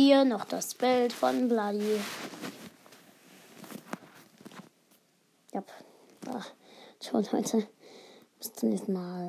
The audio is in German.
Hier noch das Bild von Bloody. Ja. Ach, schon heute. Bis zum nächsten Mal.